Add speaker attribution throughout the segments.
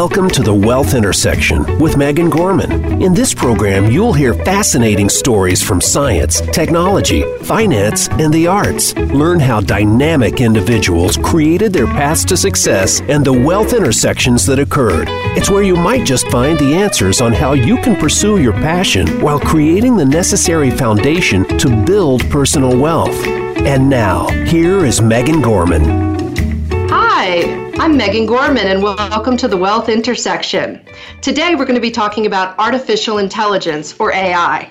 Speaker 1: Welcome to the Wealth Intersection with Megan Gorman. In this program, you'll hear fascinating stories from science, technology, finance, and the arts. Learn how dynamic individuals created their paths to success and the wealth intersections that occurred. It's where you might just find the answers on how you can pursue your passion while creating the necessary foundation to build personal wealth. And now, here is Megan Gorman.
Speaker 2: Hi. I'm Megan Gorman, and welcome to the Wealth Intersection. Today, we're going to be talking about artificial intelligence, or AI.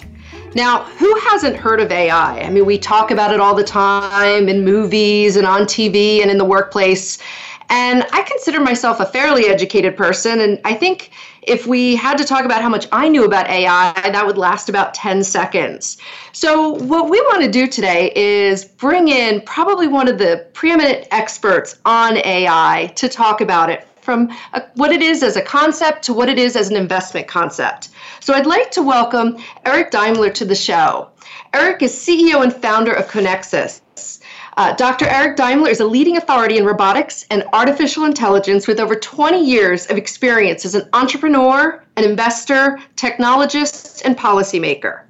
Speaker 2: Now, who hasn't heard of AI? I mean, we talk about it all the time in movies and on TV and in the workplace. And I consider myself a fairly educated person, and I think if we had to talk about how much I knew about AI, that would last about 10 seconds. So, what we want to do today is bring in probably one of the preeminent experts on AI to talk about it from a, what it is as a concept to what it is as an investment concept. So, I'd like to welcome Eric Daimler to the show. Eric is CEO and founder of Conexus. Uh, Dr. Eric Daimler is a leading authority in robotics and artificial intelligence with over 20 years of experience as an entrepreneur, an investor, technologist, and policymaker.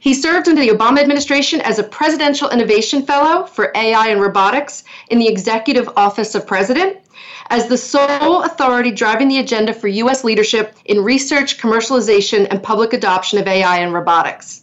Speaker 2: He served under the Obama administration as a Presidential Innovation Fellow for AI and Robotics in the Executive Office of President, as the sole authority driving the agenda for U.S. leadership in research, commercialization, and public adoption of AI and robotics.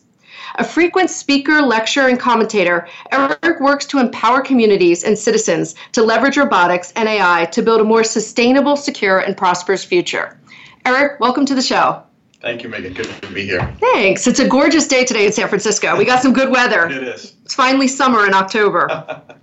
Speaker 2: A frequent speaker, lecturer, and commentator, Eric works to empower communities and citizens to leverage robotics and AI to build a more sustainable, secure, and prosperous future. Eric, welcome to the show.
Speaker 3: Thank you, Megan. Good to be here.
Speaker 2: Thanks. It's a gorgeous day today in San Francisco. We got some good weather.
Speaker 3: it is.
Speaker 2: It's finally summer in October.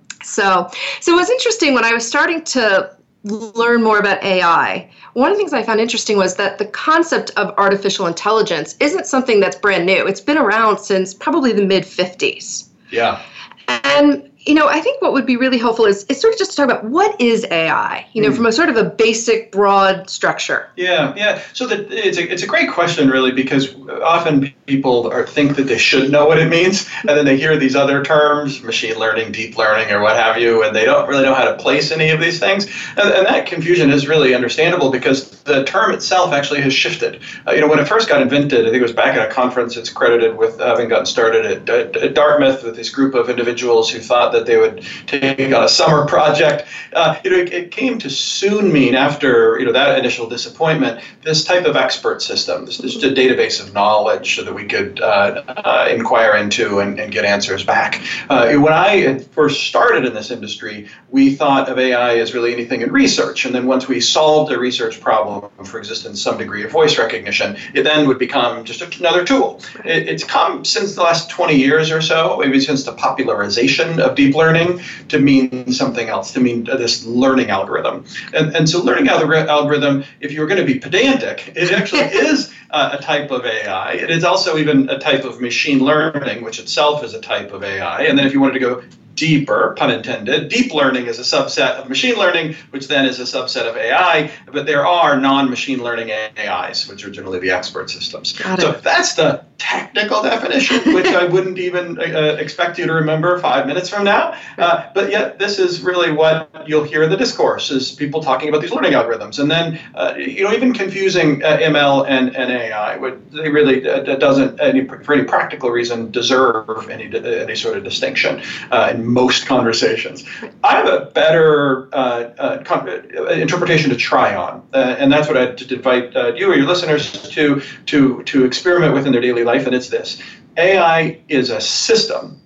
Speaker 2: so, so it was interesting when I was starting to learn more about AI, one of the things I found interesting was that the concept of artificial intelligence isn't something that's brand new. It's been around since probably the mid 50s.
Speaker 3: Yeah.
Speaker 2: And you know, I think what would be really helpful is, is sort of just to talk about what is AI, you know, mm. from a sort of a basic, broad structure.
Speaker 3: Yeah, yeah. So that it's a, it's a great question, really, because often people are, think that they should know what it means, and then they hear these other terms, machine learning, deep learning, or what have you, and they don't really know how to place any of these things. And, and that confusion is really understandable because the term itself actually has shifted. Uh, you know, when it first got invented, I think it was back at a conference, it's credited with having gotten started at, at, at Dartmouth with this group of individuals who thought that they would take on a summer project. Uh, you know, it, it, came to soon mean after you know that initial disappointment, this type of expert system, this, this database of knowledge that we could uh, uh, inquire into and, and, get answers back. Uh, when I first started in this industry, we thought of AI as really anything in research, and then once we solved a research problem, for existence some degree of voice recognition, it then would become just another tool. It, it's come since the last 20 years or so, maybe since the popularization of deep learning to mean something else, to mean this learning algorithm. And, and so, learning algorithm, if you're going to be pedantic, it actually is uh, a type of AI. It is also even a type of machine learning, which itself is a type of AI. And then, if you wanted to go deeper, pun intended. Deep learning is a subset of machine learning, which then is a subset of AI, but there are non machine learning AIs, which are generally the expert systems. So that's the technical definition, which I wouldn't even uh, expect you to remember five minutes from now. Uh, but yet, this is really what you'll hear in the discourse: is people talking about these learning algorithms, and then uh, you know even confusing uh, ML and, and AI. They really uh, doesn't, any, for any practical reason, deserve any any sort of distinction uh, in most conversations. I have a better uh, uh, uh, interpretation to try on, and that's what I'd invite you or your listeners to to to experiment with in their daily life, and it's this AI is a system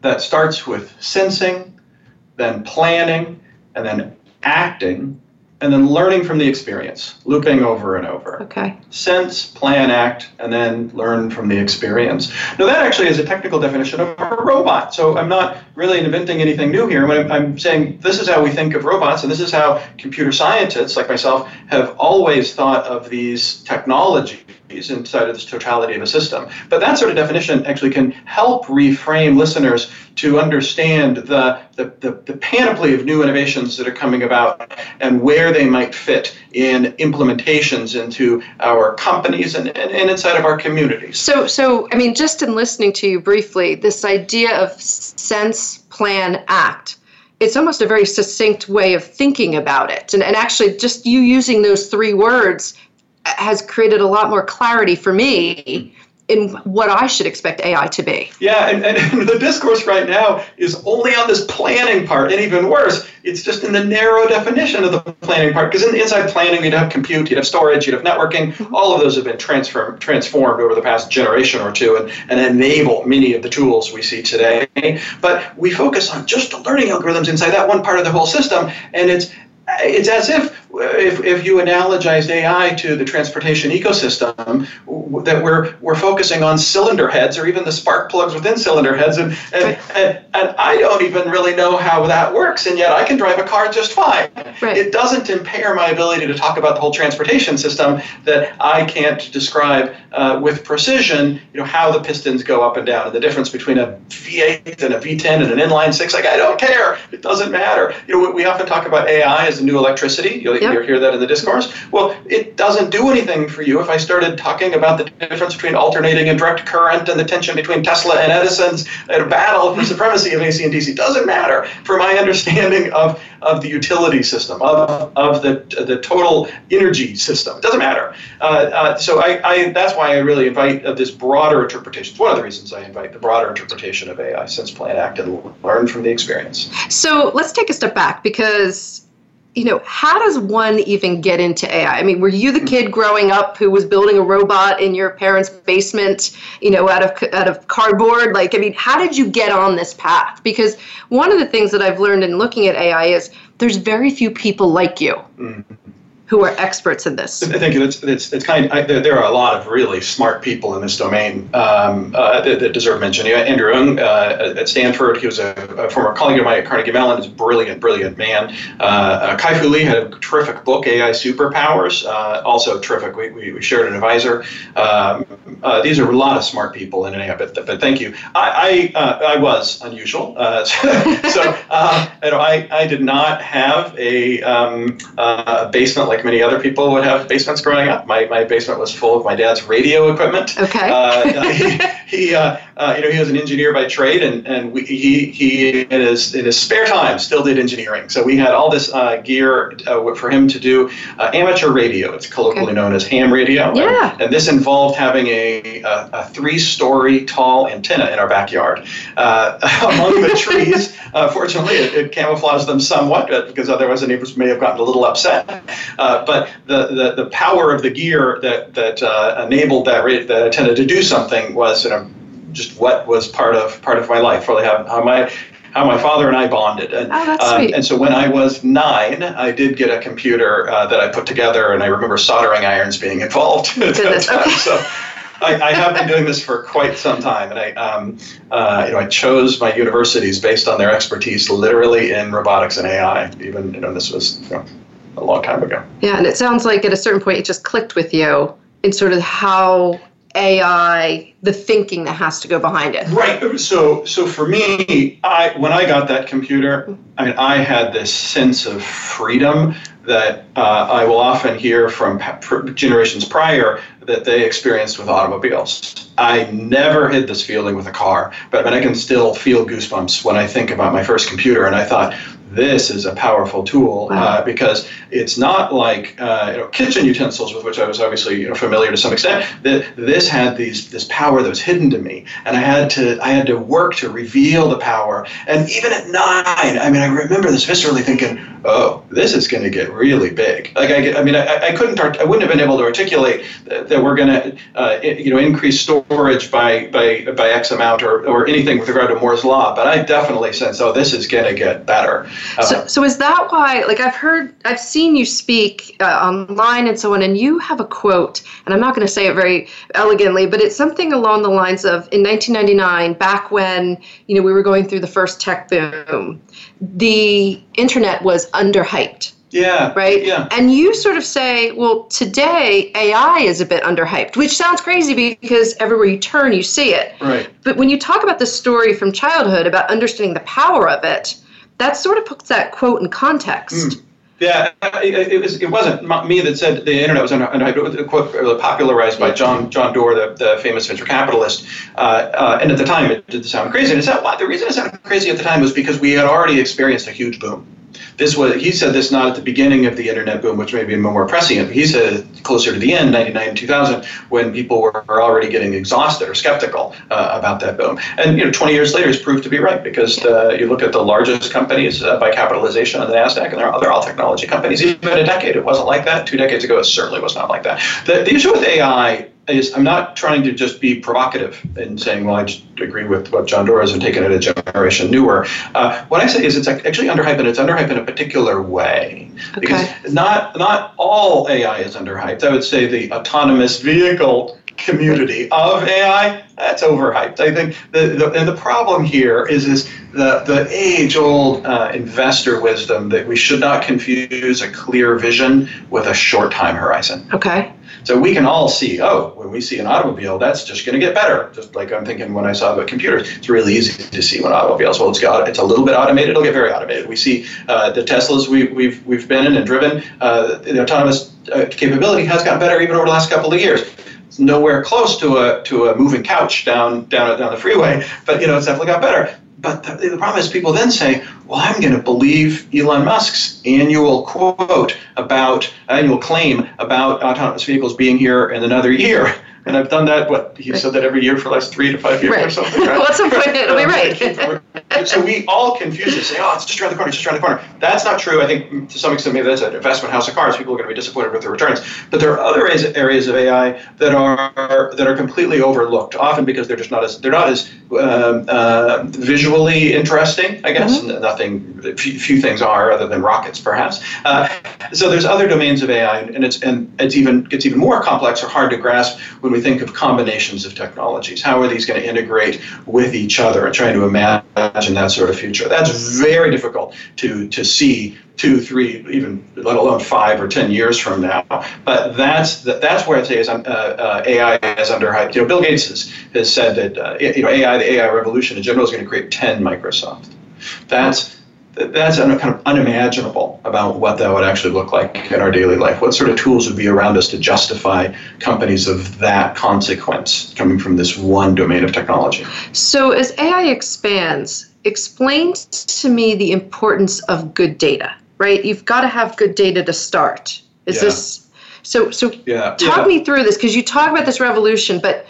Speaker 3: that starts with sensing, then planning, and then acting, and then learning from the experience, looping over and over.
Speaker 2: Okay.
Speaker 3: Sense, plan, act, and then learn from the experience. Now, that actually is a technical definition of a robot. So I'm not really inventing anything new here. I'm, I'm saying this is how we think of robots, and this is how computer scientists like myself have always thought of these technologies inside of this totality of a system. But that sort of definition actually can help reframe listeners to understand the, the, the, the, panoply of new innovations that are coming about and where they might fit in implementations into our companies and, and, and inside of our communities.
Speaker 2: So, so, I mean, just in listening to you briefly, this idea of sense, plan, act it's almost a very succinct way of thinking about it. And, and actually, just you using those three words has created a lot more clarity for me in what I should expect AI to be.
Speaker 3: Yeah, and, and the discourse right now is only on this planning part, and even worse, it's just in the narrow definition of the planning part. Because in inside planning, you'd have compute, you'd have storage, you'd have networking. Mm-hmm. All of those have been transform, transformed over the past generation or two and, and enable many of the tools we see today. But we focus on just the learning algorithms inside that one part of the whole system, and it's it's as if if, if you analogize AI to the transportation ecosystem, that we're we're focusing on cylinder heads or even the spark plugs within cylinder heads, and and, and, and I don't even really know how that works, and yet I can drive a car just fine. Right. It doesn't impair my ability to talk about the whole transportation system that I can't describe uh, with precision. You know how the pistons go up and down, and the difference between a V8 and a V10 and an inline six. Like I don't care. It doesn't matter. You know we often talk about AI as new electricity. You'll, yep. you hear that in the discourse. Well, it doesn't do anything for you if I started talking about the difference between alternating and direct current and the tension between Tesla and Edison's a battle for supremacy of AC and DC. Doesn't matter for my understanding of, of the utility system, of, of the, the total energy system. It doesn't matter. Uh, uh, so I, I, that's why I really invite uh, this broader interpretation. It's one of the reasons I invite the broader interpretation of AI sense, plan, act, and learn from the experience.
Speaker 2: So let's take a step back because you know, how does one even get into AI? I mean, were you the kid growing up who was building a robot in your parents' basement, you know, out of out of cardboard? Like, I mean, how did you get on this path? Because one of the things that I've learned in looking at AI is there's very few people like you. Mm-hmm who are experts in this?
Speaker 3: I think it's, it's, it's kind of, I, there, there, are a lot of really smart people in this domain um, uh, that, that, deserve mention. You Andrew Ng uh, at Stanford, he was a, a, former colleague of mine at Carnegie Mellon, is a brilliant, brilliant man. Uh, uh Kai-Fu Lee had a terrific book, AI Superpowers, uh, also terrific. We, we, we, shared an advisor. Um, uh, these are a lot of smart people in AI, but, but thank you. I, I, I was unusual. so, so you know, I, I did not have a, um, a basement like like many other people would have basements growing up. My, my basement was full of my dad's radio equipment.
Speaker 2: Okay.
Speaker 3: Uh, he, he uh, uh, you know, he was an engineer by trade, and and we, he he in his in his spare time still did engineering. So we had all this uh, gear uh, for him to do uh, amateur radio. It's colloquially okay. known as ham radio.
Speaker 2: Yeah.
Speaker 3: And, and this involved having a, a, a three-story tall antenna in our backyard among the trees. fortunately, it, it, camouflaged them somewhat because otherwise the neighbors may have gotten a little upset. but the, the the power of the gear that that enabled that that antenna to do something was you know just what was part of part of my life. Really, how, how my how my father and I bonded.
Speaker 2: And, oh, that's um, sweet.
Speaker 3: and so when I was nine, I did get a computer uh, that I put together, and I remember soldering irons being involved at that time. Okay. So I, I, have been doing this for quite some time, and I, um, uh, you know, I chose my universities based on their expertise, literally in robotics and AI. Even you know, this was you know, a long time ago.
Speaker 2: Yeah, and it sounds like at a certain point it just clicked with you in sort of how AI, the thinking that has to go behind it.
Speaker 3: Right. So, so for me, I when I got that computer, I mean, I had this sense of freedom that uh, I will often hear from generations prior that they experienced with automobiles. I never had this feeling with a car, but I mean, I can still feel goosebumps when I think about my first computer. And I thought, this is a powerful tool uh, because it's not like uh, you know, kitchen utensils with which I was obviously you know, familiar to some extent. That this had these this power that was hidden to me, and I had to I had to work to reveal the power. And even at nine, I mean, I remember this viscerally thinking, "Oh, this is going to get really big." Like I, I mean, I, I couldn't I wouldn't have been able to articulate that, that we're going to uh, you know increase storage by by by X amount or or anything with regard to Moore's law. But I definitely sense, "Oh, this is going to get better."
Speaker 2: Uh, so, so is that why? Like I've heard, I've seen you speak uh, online and so on, and you have a quote, and I'm not going to say it very elegantly, but it's something along the lines of, in 1999, back when you know we were going through the first tech boom, the internet was underhyped.
Speaker 3: Yeah.
Speaker 2: Right?
Speaker 3: Yeah.
Speaker 2: And you sort of say, well, today AI is a bit underhyped, which sounds crazy because everywhere you turn, you see it.
Speaker 3: Right.
Speaker 2: But when you talk about the story from childhood about understanding the power of it, that sort of puts that quote in context. Mm.
Speaker 3: Yeah, it, was. It wasn't me that said the internet was quote popularized by John John Doerr, the, the famous venture capitalist. Uh, uh, and at the time, it did sound crazy. And it's not, the reason it sounded crazy at the time was because we had already experienced a huge boom. This was he said this not at the beginning of the internet boom, which may be more prescient. He said closer to the end, 99, 2000, when people were already getting exhausted or skeptical uh, about that boom. And you know, 20 years later, it's proved to be right because the, you look at the largest companies uh, by capitalization on the Nasdaq, and they're, they're all technology companies. Even a decade, it wasn't like that. Two decades ago, it certainly was not like that. The, the issue with AI is I'm not trying to just be provocative in saying, well, I just agree with what John Doerr has and taken it a generation newer. Uh, what I say is it's actually underhyped, and it's underhyped in a particular way. Okay. Because not not all AI is underhyped. I would say the autonomous vehicle community of AI, that's overhyped. I think the, the and the problem here is is the the age old uh, investor wisdom that we should not confuse a clear vision with a short time horizon.
Speaker 2: Okay.
Speaker 3: So we can all see, oh, when we see an automobile, that's just going to get better. Just like I'm thinking when I saw about computers, it's really easy to see when automobiles. Well, it's got, it's a little bit automated. It'll get very automated. We see uh, the Teslas we, have we've, we've been in and driven. Uh, the autonomous uh, capability has gotten better even over the last couple of years. It's nowhere close to a to a moving couch down down down the freeway, but you know it's definitely got better. But the, the, problem is, people then say, well, I'm going to believe Elon Musk's annual quote about, annual claim about autonomous vehicles being here in another year. And I've done that, what, he said that every year for the last three to five years right. or something. Right?
Speaker 2: well, at some point, it'll be right.
Speaker 3: so we all confuse it, say, oh, it's just around the corner, it's just around the corner. That's not true. I think to some extent, maybe that's an investment house of cards. People are going to be disappointed with the returns. But there are other areas of AI that are that are completely overlooked, often because they're just not as they're not as um, uh, visually interesting. I guess mm-hmm. nothing, few, few, things are other than rockets, perhaps. Uh, so there's other domains of AI, and it's and it's even gets even more complex or hard to grasp when we think of combinations of technologies. How are these going to integrate with each other and trying to imagine that sort of future? That's very difficult to, to see two, three, even let alone five or ten years from now. But that's that's where I'd say is uh, uh, AI is underhyped. You know, Bill Gates has, has said that uh, you know AI, the AI revolution in general, is going to create ten Microsoft. That's that's kind of unimaginable about what that would actually look like in our daily life. What sort of tools would be around us to justify companies of that consequence coming from this one domain of technology?
Speaker 2: So, as AI expands, explain to me the importance of good data, right? You've got to have good data to start. Is yeah. this so? So, yeah. talk yeah. me through this because you talk about this revolution, but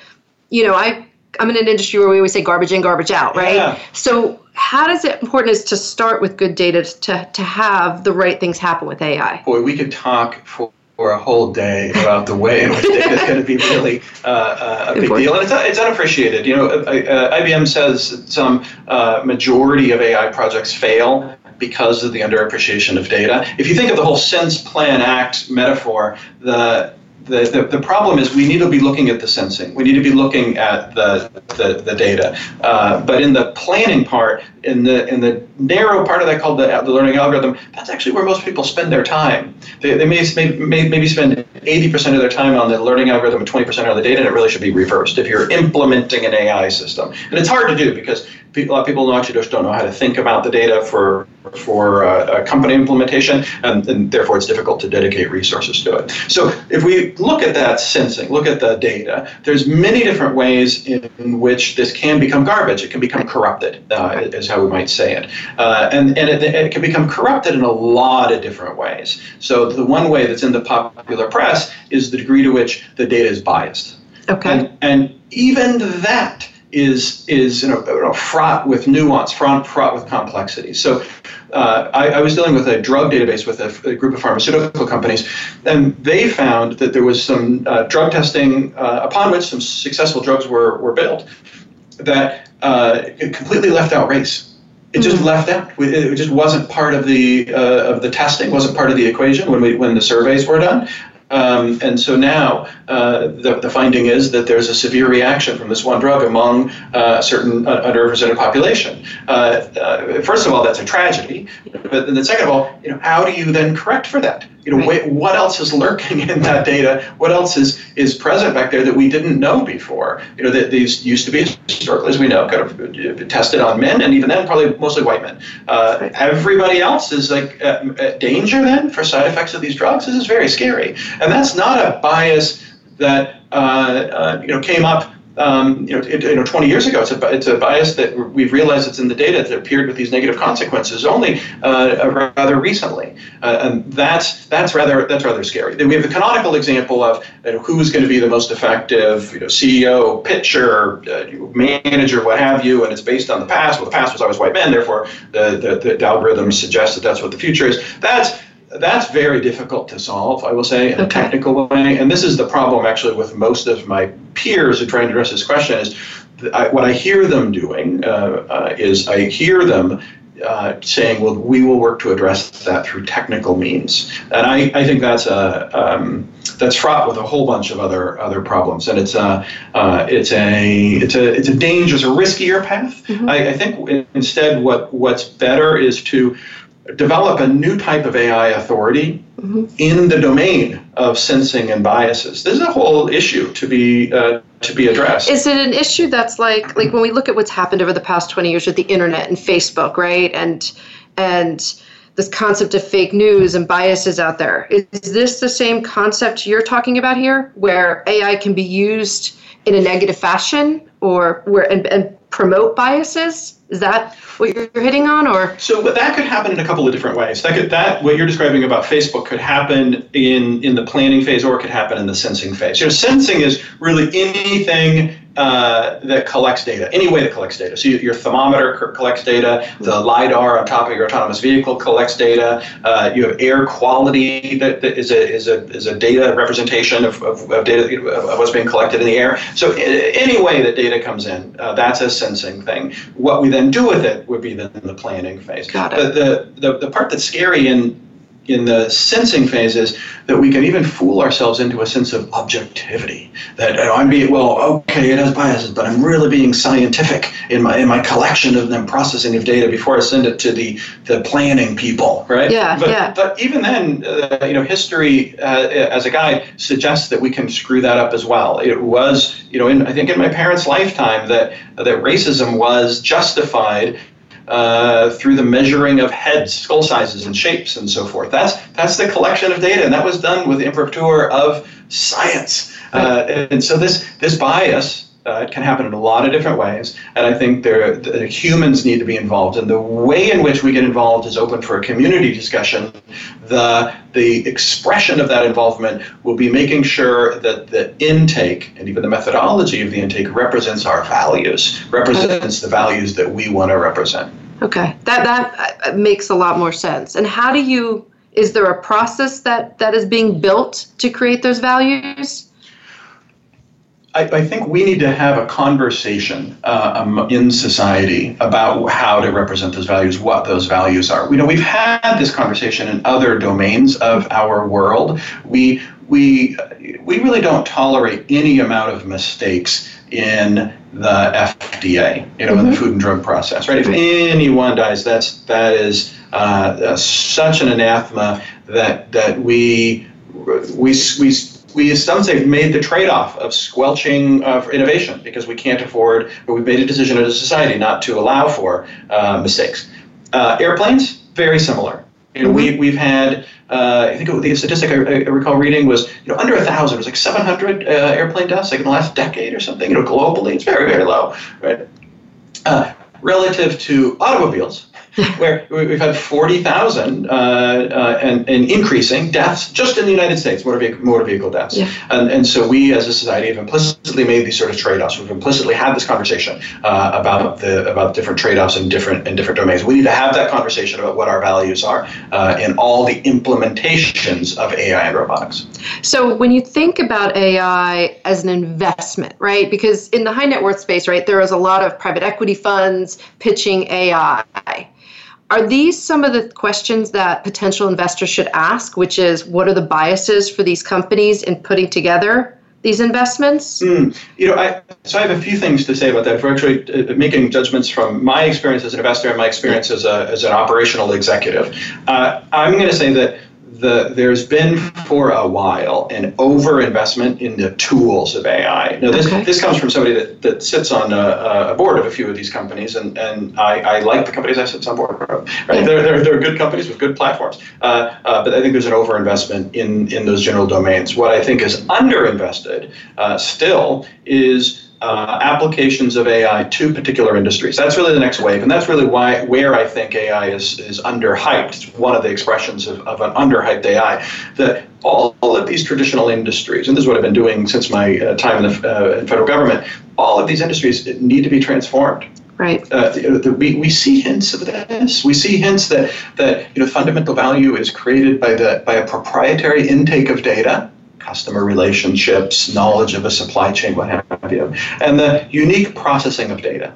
Speaker 2: you know, I I'm in an industry where we always say garbage in, garbage out, right? Yeah. So how does it important is to start with good data to, to have the right things happen with AI?
Speaker 3: Boy, we could talk for for a whole day about the way in which data is going to be really uh, uh, a big deal, and it's, it's unappreciated. You know, uh, uh IBM says some uh, majority of AI projects fail because of the underappreciation of data. If you think of the whole sense, plan, act metaphor, the the, the, problem is we need to be looking at the sensing. We need to be looking at the, the, the data. Uh, but in the planning part, in the in the narrow part of that called the, the learning algorithm, that's actually where most people spend their time. They, they may, may, maybe spend 80% of their time on the learning algorithm and 20% on the data, and it really should be reversed if you're implementing an AI system. And it's hard to do because a lot of people actually just don't know how to think about the data for for uh, a company implementation, and, and, therefore it's difficult to dedicate resources to it. So if we look at that sensing, look at the data, there's many different ways in, in which this can become garbage. It can become corrupted, uh, is how we might say it, uh, and and it, it, can become corrupted in a lot of different ways. So the one way that's in the popular press is the degree to which the data is biased.
Speaker 2: Okay.
Speaker 3: And, and even that is is you know, you know, fraught with nuance, fraught, fraught with complexity. So uh, I, I, was dealing with a drug database with a, a, group of pharmaceutical companies, and they found that there was some uh, drug testing uh, upon which some successful drugs were, were built that uh, completely left out race. It just mm-hmm. left out. It just wasn't part of the uh, of the testing. wasn't part of the equation when we when the surveys were done. Um, and so now uh, the, the finding is that there's a severe reaction from this one drug among uh, a certain uh, underrepresented population. Uh, uh, first of all, that's a tragedy. But then second of all, you know, how do you then correct for that? You know, right. what else is lurking in that data? What else is is present back there that we didn't know before? You know, that these used to be historically, as we know, kind of uh, tested on men, and even then, probably mostly white men. Uh, everybody else is like at, at danger then for side effects of these drugs. This is very scary, and that's not a bias that uh, uh, you know came up um, you, know, it, you know, 20 years ago. It's a, it's a bias that we've realized it's in the data that appeared with these negative consequences only uh, rather recently, uh, and that's that's rather that's rather scary. Then we have the canonical example of you know, who's going to be the most effective, you know, CEO, pitcher, uh, manager, what have you, and it's based on the past. Well, the past was always white men, therefore the, the, the algorithms suggest that that's what the future is. That's that's very difficult to solve, I will say, in a technical way. And this is the problem actually with most of my peers who try to address this question is I, what I hear them doing uh, uh, is I hear them uh, saying, well, we will work to address that through technical means. And I, I think that's a, um, that's fraught with a whole bunch of other other problems, and it's a uh, it's a it's a it's a dangerous, a riskier path. Mm-hmm. I, I, think instead, what what's better is to develop a new type of AI authority mm-hmm. in the domain of sensing and biases. This is a whole issue to be uh, to be addressed.
Speaker 2: Is it an issue that's like like when we look at what's happened over the past 20 years with the internet and Facebook, right? And and this concept of fake news and biases out there. Is this the same concept you're talking about here where AI can be used in a negative fashion or where and, and promote biases? Is that what you're hitting on, or
Speaker 3: so? But that could happen in a couple of different ways. That could that what you're describing about Facebook could happen in in the planning phase, or it could happen in the sensing phase. You know, sensing is really anything uh, that collects data, any way that collects data. So your thermometer collects data, the LiDAR on top of your autonomous vehicle collects data, uh, you have air quality that, that is, a, is, a, is a data representation of, of, of data of what's being collected in the air. So any way that data comes in, uh, that's a sensing thing. What we then do with it would be then the planning phase.
Speaker 2: Got it.
Speaker 3: The, the, the, the part that's scary in in the sensing phases that we can even fool ourselves into a sense of objectivity. That you know, I'm being well, okay, it has biases, but I'm really being scientific in my in my collection of them processing of data before I send it to the the planning people, right?
Speaker 2: Yeah,
Speaker 3: but,
Speaker 2: yeah.
Speaker 3: But even then, uh, you know, history uh, as a guide suggests that we can screw that up as well. It was, you know, in, I think in my parents' lifetime that that racism was justified uh, through the measuring of heads, skull sizes, and shapes, and so forth. That's that's the collection of data, and that was done with the imprimatur of science. Uh, and so this this bias uh, it can happen in a lot of different ways, and I think there the humans need to be involved. And the way in which we get involved is open for a community discussion. The the expression of that involvement will be making sure that the intake and even the methodology of the intake represents our values, represents the values that we want to represent.
Speaker 2: Okay, that that uh, makes a lot more sense. And how do you? Is there a process that that is being built to create those values?
Speaker 3: I, I, think we need to have a conversation uh, um, in society about how to represent those values, what those values are. We know we've had this conversation in other domains of our world. We we we really don't tolerate any amount of mistakes in the FDA, you know, mm-hmm. in the mm-hmm. food and drug process, right? If anyone dies, that's that is uh, uh, such an anathema that that we we we we, some say, made the trade-off of squelching uh, innovation because we can't afford, or we've made a decision as a society not to allow for uh, mistakes. Uh, airplanes, very similar. You know, mm-hmm. we, we've had, uh, I think it, the statistic I, I, recall reading was, you know, under a thousand. It was like 700 uh, airplane deaths, like in the last decade or something. You know, globally, it's very, very low, right? Uh, relative to automobiles, where we've had 40,000 uh, uh, and, and increasing deaths just in the United States, motor vehicle, motor vehicle deaths. Yeah. And, and so we as a society have implicitly made these sort of trade-offs. We've implicitly had this conversation uh, about the about different trade-offs in different in different domains. We need to have that conversation about what our values are uh, in all the implementations of AI and robotics.
Speaker 2: So when you think about AI as an investment, right? Because in the high net worth space, right, there is a lot of private equity funds pitching AI. Are these some of the questions that potential investors should ask, which is what are the biases for these companies in putting together these investments?
Speaker 3: Mm, you know, I, so I have a few things to say about that. For actually uh, making judgments from my experience as an investor and my experience as, a, as an operational executive, uh, I'm going to say that the, there's been for a while an overinvestment in the tools of AI. Now, this, okay. this comes from somebody that, that sits on a, a, board of a few of these companies, and, and I, I like the companies I sit on board of. Right? They're, they're, they're good companies with good platforms, uh, uh, but I think there's an overinvestment in, in those general domains. What I think is underinvested uh, still is uh, applications of AI to particular industries. That's really the next wave, and that's really why where I think AI is is underhyped. It's one of the expressions of, of an underhyped AI. That all, all of these traditional industries, and this is what I've been doing since my uh, time in the uh, in federal government, all of these industries need to be transformed.
Speaker 2: Right.
Speaker 3: Uh, the, the, we, we see hints of this. We see hints that, that you know fundamental value is created by the by a proprietary intake of data customer relationships, knowledge of a supply chain, what have you, and the unique processing of data.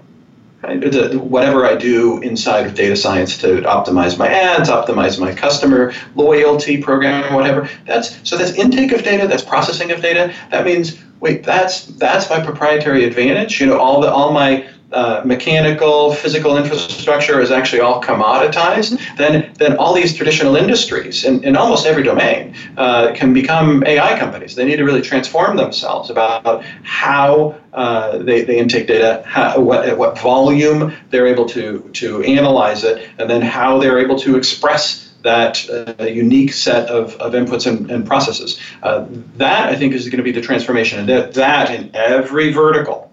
Speaker 3: Right? Whatever I do inside of data science to optimize my ads, optimize my customer loyalty program, whatever. That's so that's intake of data, that's processing of data. That means wait, that's that's my proprietary advantage. You know, all the all my uh, mechanical, physical infrastructure is actually all commoditized, then then all these traditional industries in, in almost every domain uh, can become AI companies. They need to really transform themselves about how uh, they, they intake data, how, what, at what volume they're able to, to analyze it, and then how they're able to express that uh, unique set of, of inputs and, and processes. Uh, that, I think, is going to be the transformation. And that, that in every vertical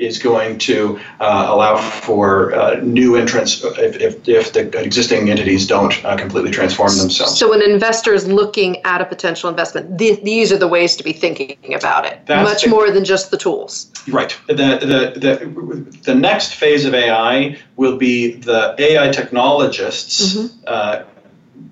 Speaker 3: is going to uh, allow for uh, new entrants if, if, if, the existing entities don't uh, completely transform themselves.
Speaker 2: So, when an investor is looking at a potential investment, th- these are the ways to be thinking about it, That's much the, more than just the tools.
Speaker 3: Right. The, the, the, the next phase of AI will be the AI technologists. Mm-hmm uh,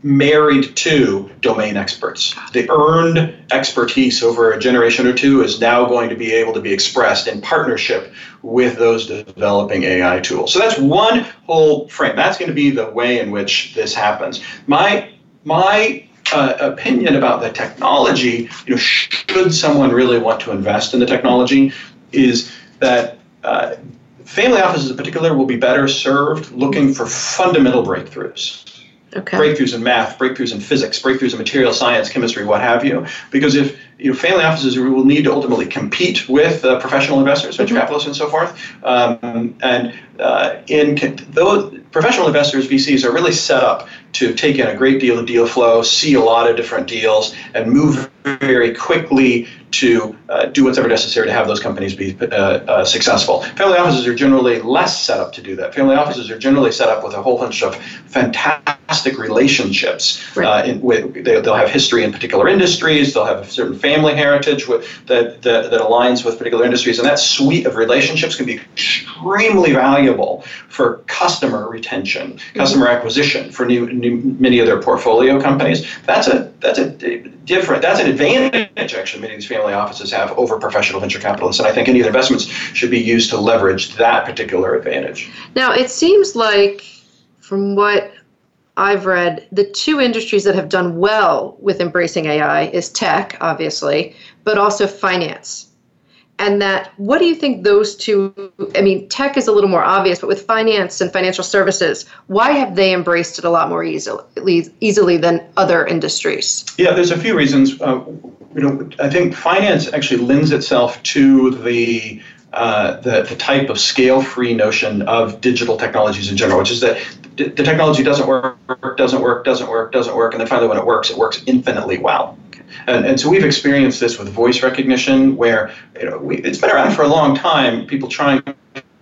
Speaker 3: married to domain experts. The earned expertise over a generation or two is now going to be able to be expressed in partnership with those developing AI tools. So that's one whole frame. That's going to be the way in which this happens. My my uh, opinion about the technology, you know, should someone really want to invest in the technology, is that uh, family offices in particular will be better served looking for fundamental breakthroughs okay. breakthroughs in math, breakthroughs in physics, breakthroughs in material science, chemistry, what have you. Because if you know, family offices will need to ultimately compete with uh, professional investors, venture mm-hmm. capitalists, and so forth. Um, and uh, in those professional investors, VCs are really set up to take in a great deal of deal flow, see a lot of different deals, and move very quickly to uh, do what's ever necessary to have those companies be uh, uh, successsul. Family offices are generally less set up to do that. Family offices are generally set up with a whole bunch of fantastic relationships. Right. Uh, in, with, they, will have history in particular industries. They'll have a certain family heritage with, that, that, that aligns with particular industries, and that suite of relationships can be extremely valuable for customer retention, mm-hmm. customer acquisition for new, new many of their portfolio companies. That's a that's a different that's an advantage actually many of these family offices have over professional venture capitalists, and I think any of the investments should be used to leverage that particular advantage.
Speaker 2: Now it seems like, from what I've read, the two industries that have done well with embracing AI is tech, obviously, but also finance. And that what do you think those two i mean tech is a little more obvious but with finance and financial services why have they embraced it a lot more easily easily than other industries?
Speaker 3: Yeah there's a few reasons. Uh, you know i think finance actually lends itself to the uh, the, the type of scale-free notion of digital technologies in general, which is that the technology doesn't work, doesn't work, doesn't work, doesn't work, and then finally when it works, it works infinitely well. And, and so we've experienced this with voice recognition, where you know, we, it's been around for a long time. People trying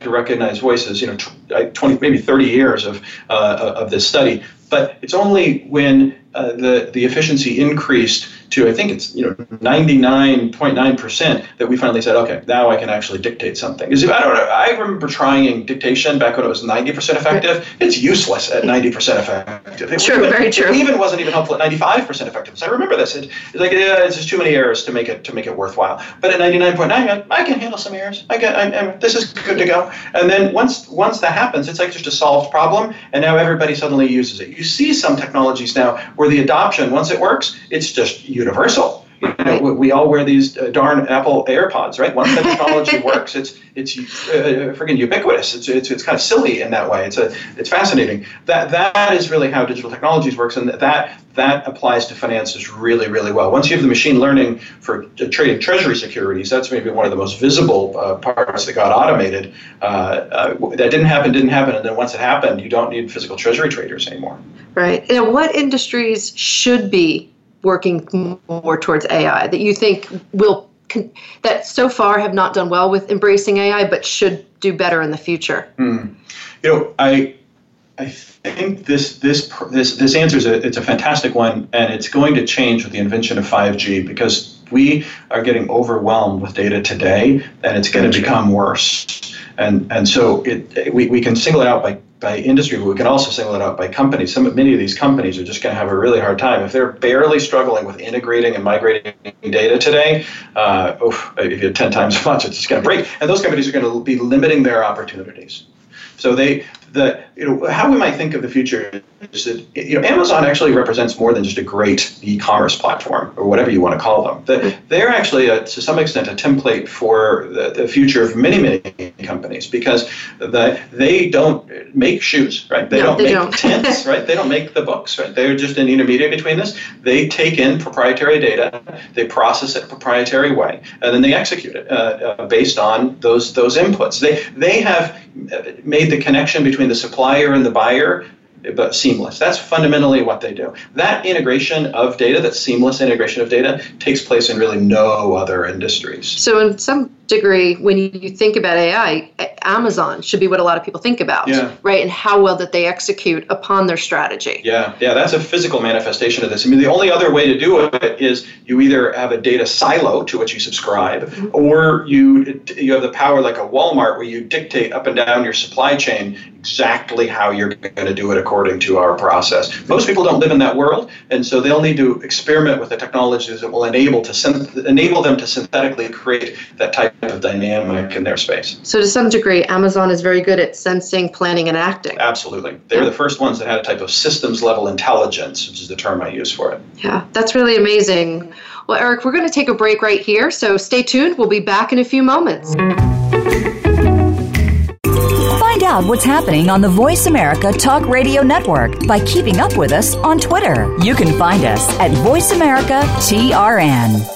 Speaker 3: to recognize voices, you know, 20, maybe 30 years of uh, of this study. But it's only when uh, the the efficiency increased to I think it's you know 99.9% that we finally said okay now I can actually dictate something. Because I don't know I remember trying dictation back when it was 90% effective. It's useless at 90% effective. It
Speaker 2: true,
Speaker 3: even,
Speaker 2: very true.
Speaker 3: It even wasn't even helpful at 95% effective. So I remember this. It, it's like yeah, it's just too many errors to make it to make it worthwhile. But at 99.9 I can handle some errors. I get I, I, this is good to go. And then once once that happens, it's like just a solved problem, and now everybody suddenly uses it. You see some technologies now where the adoption once it works, it's just universal. You know, we all wear these uh, darn Apple AirPods, right? Once the technology works, it's it's uh, freaking ubiquitous. It's, it's it's kind of silly in that way. It's a it's fascinating. That that is really how digital technologies works, and that that applies to finances really really well. Once you have the machine learning for trading treasury securities, that's maybe one of the most visible uh, parts that got automated. Uh, uh, that didn't happen, didn't happen, and then once it happened, you don't need physical treasury traders anymore.
Speaker 2: Right. Now, what industries should be working more towards AI that you think will that so far have not done well with embracing AI, but should do better in the future?
Speaker 3: Mm. You know, I I think this this this this answer is a it's a fantastic one, and it's going to change with the invention of 5G because we are getting overwhelmed with data today, and it's going to become worse. And and so it we, we can single it out by by industry, but we can also single it out by companies. Some many of these companies are just going to have a really hard time if they're barely struggling with integrating and migrating data today. Uh, oof, if you have ten times as much, it's just going to break, and those companies are going to be limiting their opportunities. So they the you know how we might think of the future is that you know Amazon actually represents more than just a great e-commerce platform or whatever you want to call them. The, they're actually a, to some extent a template for the, the future of many many companies because the, they don't make shoes right. They no, don't they make don't. tints right. They don't make the books right. They're just an intermediate between this. They take in proprietary data, they process it a proprietary way, and then they execute it uh, uh, based on those those inputs. They they have made the connection between the supplier and the buyer but seamless. That's fundamentally what they do. That integration of data, that seamless integration of data, takes place in really no other industries.
Speaker 2: So, in some degree, when you think about AI, Amazon should be what a lot of people think about,
Speaker 3: yeah.
Speaker 2: right? And how well that they execute upon their strategy.
Speaker 3: Yeah, yeah, that's a physical manifestation of this. I mean, the only other way to do it is you either have a data silo to which you subscribe, mm-hmm. or you you have the power like a Walmart where you dictate up and down your supply chain exactly how you're going to do it according to our process. Most people don't live in that world, and so they'll need to experiment with the technologies that will enable to synth- enable them to synthetically create that type of dynamic in their space.
Speaker 2: So to some degree, Amazon is very good at sensing, planning, and acting.
Speaker 3: Absolutely, they're yeah. the first ones that had a type of systems level intelligence, which is the term I use for it.
Speaker 2: Yeah, that's really amazing. Well, Eric, we're going to take a break right here, so stay tuned. We'll be back in a few moments Find
Speaker 4: out what's happening on the Voice America Talk Radio Network by keeping up with us on Twitter. You can find us at Voice America TRN.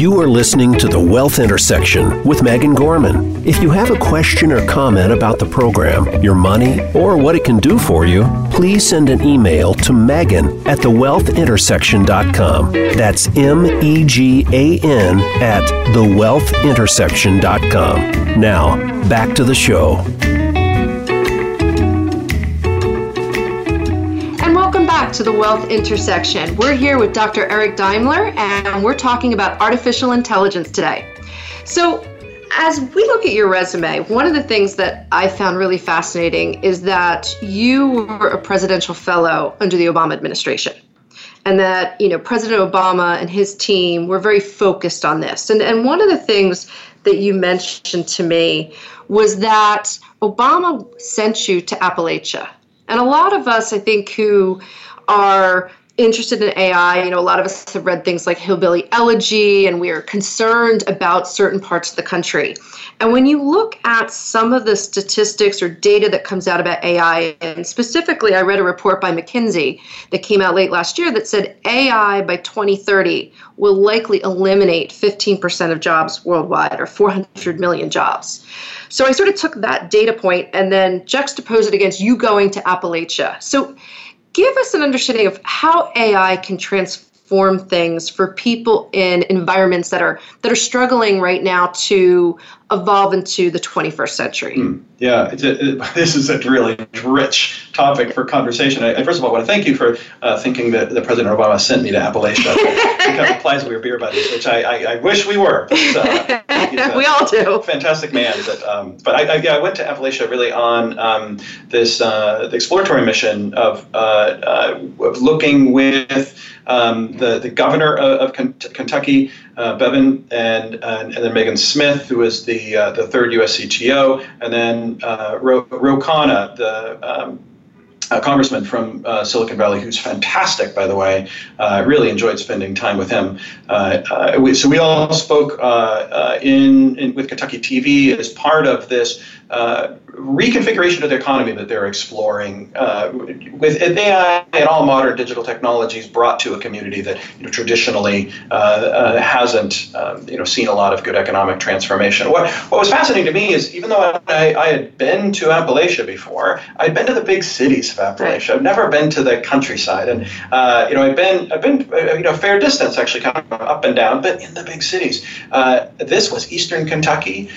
Speaker 1: You are listening to The Wealth Intersection with Megan Gorman. If you have a question or comment about the program, your money, or what it can do for you, please send an email to Megan at thewealthintersection.com. That's M E G A N at thewealthintersection.com. Now, back to the show.
Speaker 2: Back to the Wealth Intersection. We're here with Dr. Eric Daimler, and we're talking about artificial intelligence today. So, as we look at your resume, one of the things that I found really fascinating is that you were a presidential fellow under the Obama administration. And that, you know, President Obama and his team were very focused on this. And, and one of the things that you mentioned to me was that Obama sent you to Appalachia And a lot of us, I think, who are interested in AI. You know, a lot of us have read things like Hillbilly Elegy, and we are concerned about certain parts of the country. And when you look at some of the statistics or data that comes out about AI, and specifically, I read a report by McKinsey that came out late last year that said AI by 2030 will likely eliminate 15% of jobs worldwide or 400 million jobs. So I sort of took that data point and then juxtaposed it against you going to Appalachia. So give us an understanding of how AI can transform things for people in environments that are that are struggling right now to evolve into the 21st century. Mm,
Speaker 3: yeah, a, it, this is a really rich topic for conversation. I, I first of all want to thank you for uh, thinking that, that, President Obama sent me to Appalachia because it implies we were beer buddies, which I, I, I wish we were.
Speaker 2: Uh, we all do.
Speaker 3: Fantastic man. But, um, but I, yeah, I went to Appalachia really on um, this uh, the exploratory mission of, uh, uh, of looking with um, the, the governor of, of Kentucky, uh, Bevin, and, and, and then Megan Smith, who is the uh, the third U.S. CTO, and then uh, Ro, Ro Khanna, the um, uh, congressman from uh, Silicon Valley, who's fantastic, by the way. Uh, I really enjoyed spending time with him. Uh, uh, we, so we all spoke uh, in, in, with Kentucky TV as part of this reconfiguration of the economy that they're exploring with AI and all modern digital technologies brought to a community that you know, traditionally hasn't um, you know seen a lot of good economic transformation. What what was fascinating to me is even though I, I had been to Appalachia before, I'd been to the big cities of Appalachia. I've never been to the countryside, and uh, you know, I've been I've been uh, you know a fair distance actually, kind of up and down, but in the big cities. Uh, this was Eastern Kentucky.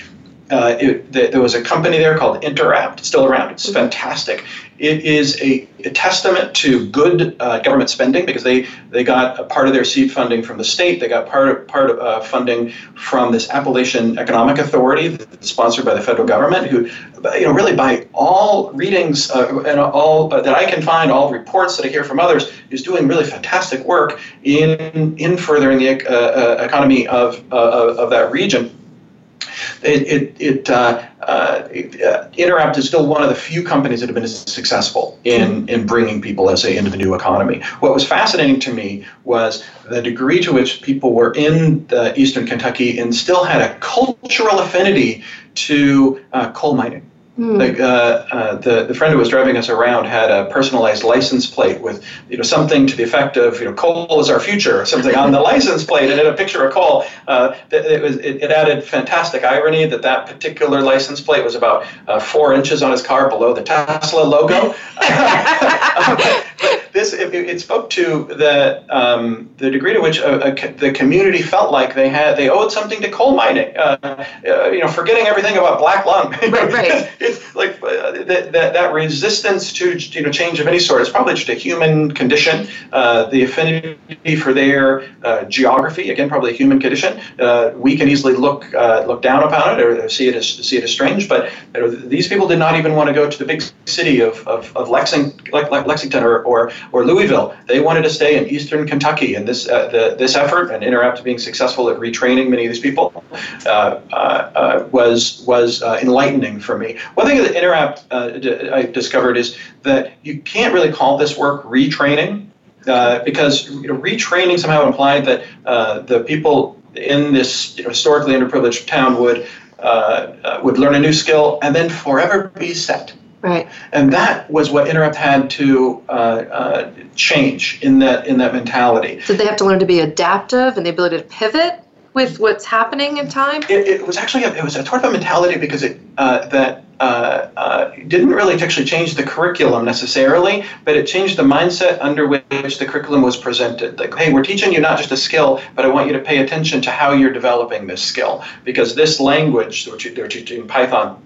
Speaker 3: Uh, it, there was a company there called Interapt, still around. It's mm-hmm. fantastic. It is a, a testament to good uh, government spending because they, they got a part of their seed funding from the state. They got part of, part of uh, funding from this Appalachian Economic Authority, that's sponsored by the federal government, who, you know, really by all readings uh, and all uh, that I can find, all reports that I hear from others, is doing really fantastic work in in furthering the uh, economy of, of that region it, it, uh, uh, Interapt is still one of the few companies that have been successful in, in bringing people, let's say, into the new economy. What was fascinating to me was the degree to which people were in Eastern Kentucky and still had a cultural affinity to uh, coal mining. Mm. Like uh, uh, the the friend who was driving us around had a personalized license plate with you know something to the effect of you know coal is our future or something on the license plate and it had a picture of coal. Uh, it was it, it, added fantastic irony that that particular license plate was about uh, four inches on his car below the Tesla logo. this it, it, spoke to the um, the degree to which a, a, the community felt like they had they owed something to coal mining. Uh, uh, you know, forgetting everything about black lung.
Speaker 2: Right, right.
Speaker 3: It's like uh, that, that, that resistance to you know change of any sort is probably just a human condition. Uh, the affinity for their uh, geography, again, probably a human condition. Uh, we can easily look look down upon it or see it as see it as strange, but you know, these people did not even want to go to the big city of, of, of Lexington, Lexington or, or or Louisville. They wanted to stay in Eastern Kentucky, and this uh, the, this effort and Interapt being successful at retraining many of these people uh, uh, uh was was uh, enlightening for me. One thing that Interapt uh, I discovered is that you can't really call this work retraining. because you know, retraining somehow implied that the people in this you know, historically underprivileged town would would learn a new skill and then forever be set.
Speaker 2: Right.
Speaker 3: And that was what Interapt had to uh, uh, change in that in that mentality.
Speaker 2: Did they have to learn to be adaptive and the ability to pivot with what's happening in time?
Speaker 3: It, it was actually a, it was a sort of a mentality because it uh, that uh, uh, didn't really actually change the curriculum necessarily, but it changed the mindset under which the curriculum was presented. Like, hey, we're teaching you not just a skill, but I want you to pay attention to how you're developing this skill because this language, which they're teaching Python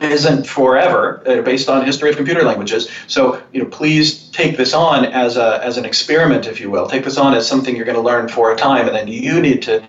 Speaker 3: isn't forever uh, based on history of computer languages. So you know please take this on as a as an experiment if you will. Take this on as something you're going to learn for a time and then you need to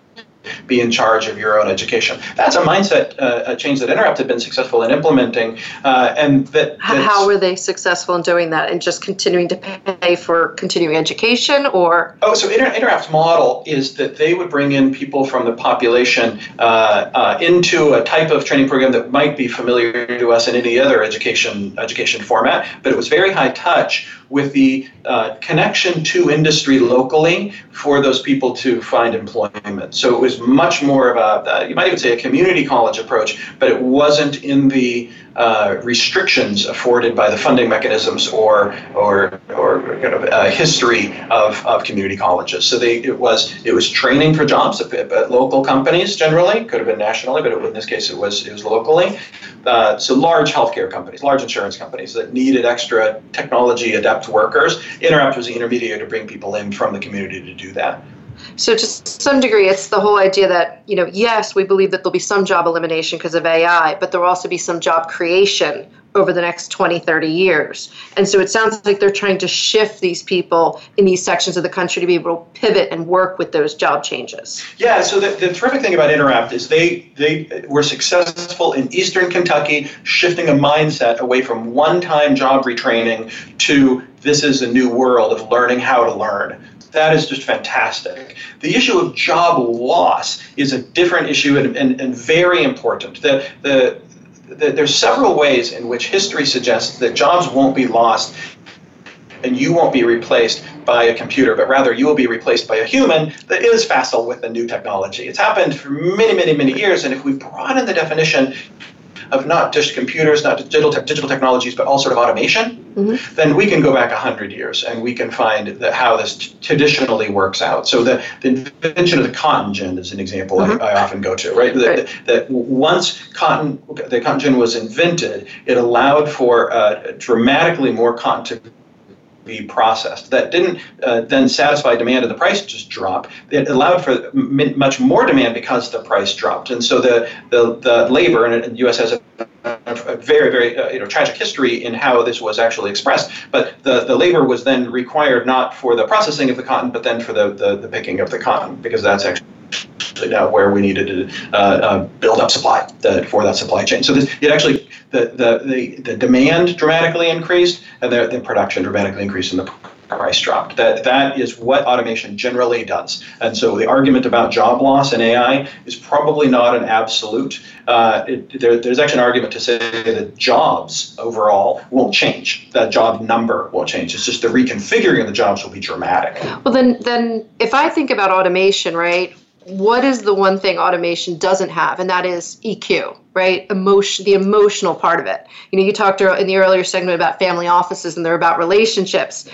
Speaker 3: be in charge of your own education. That's a mindset uh, a change that Interapt had been successful in implementing, uh, and that.
Speaker 2: How were they successful in doing that, and just continuing to pay for continuing education, or?
Speaker 3: Oh, so Inter- Interapt's model is that they would bring in people from the population uh, uh, into a type of training program that might be familiar to us in any other education education format, but it was very high touch with the uh, connection to industry locally for those people to find employment. So it was much more of a, uh, you might even say a community college approach, but it wasn't in the uh, restrictions afforded by the funding mechanisms or or or kind of a history of, of community colleges. So they it was it was training for jobs at, local companies generally could have been nationally, but in this case it was it was locally. Uh, so large healthcare companies, large insurance companies that needed extra technology adept workers. Interapt was the intermediary to bring people in from the community to do that.
Speaker 2: So, to some degree, it's the whole idea that, you know, yes, we believe that there'll be some job elimination because of AI, but there'll also be some job creation over the next 20, 30 years. And so it sounds like they're trying to shift these people in these sections of the country to be able to pivot and work with those job changes.
Speaker 3: Yeah, so the, the terrific thing about Interapt is they, they were successful in Eastern Kentucky, shifting a mindset away from one time job retraining to this is a new world of learning how to learn. That is just fantastic. The issue of job loss is a different issue and, and, and very important. The, the, the, there's several ways in which history suggests that jobs won't be lost and you won't be replaced by a computer, but rather you will be replaced by a human that is facile with the new technology. It's happened for many, many, many years, and if we broaden the definition of not just computers, not digital, te- digital technologies, but all sort of automation, mm-hmm. then we can go back 100 years and we can find that how this t- traditionally works out. So the, the invention of the cotton gin is an example mm-hmm. I, I, often go to, right? right. That, that, once cotton, the cotton gin was invented, it allowed for uh, dramatically more cotton to be processed. That didn't uh, then satisfy demand and the price just dropped. It allowed for much more demand because the price dropped. And so the, the, the labor, and the U.S. has a, a very, very uh, you know, tragic history in how this was actually expressed, but the, the labor was then required not for the processing of the cotton, but then for the, the, the picking of the cotton, because that's actually now where we needed to uh, uh, build up supply the, for that supply chain. So this, it actually the, the, the, the demand dramatically increased and the, the production dramatically increased and the price dropped. That that is what automation generally does. And so the argument about job loss in AI is probably not an absolute. Uh, it, there, there's actually an argument to say that jobs overall won't change. That job number won't change. It's just the reconfiguring of the jobs will be dramatic.
Speaker 2: Well, then, then if I think about automation, right? what is the one thing automation doesn't have and that is eq right emotion the emotional part of it you know you talked in the earlier segment about family offices and they're about relationships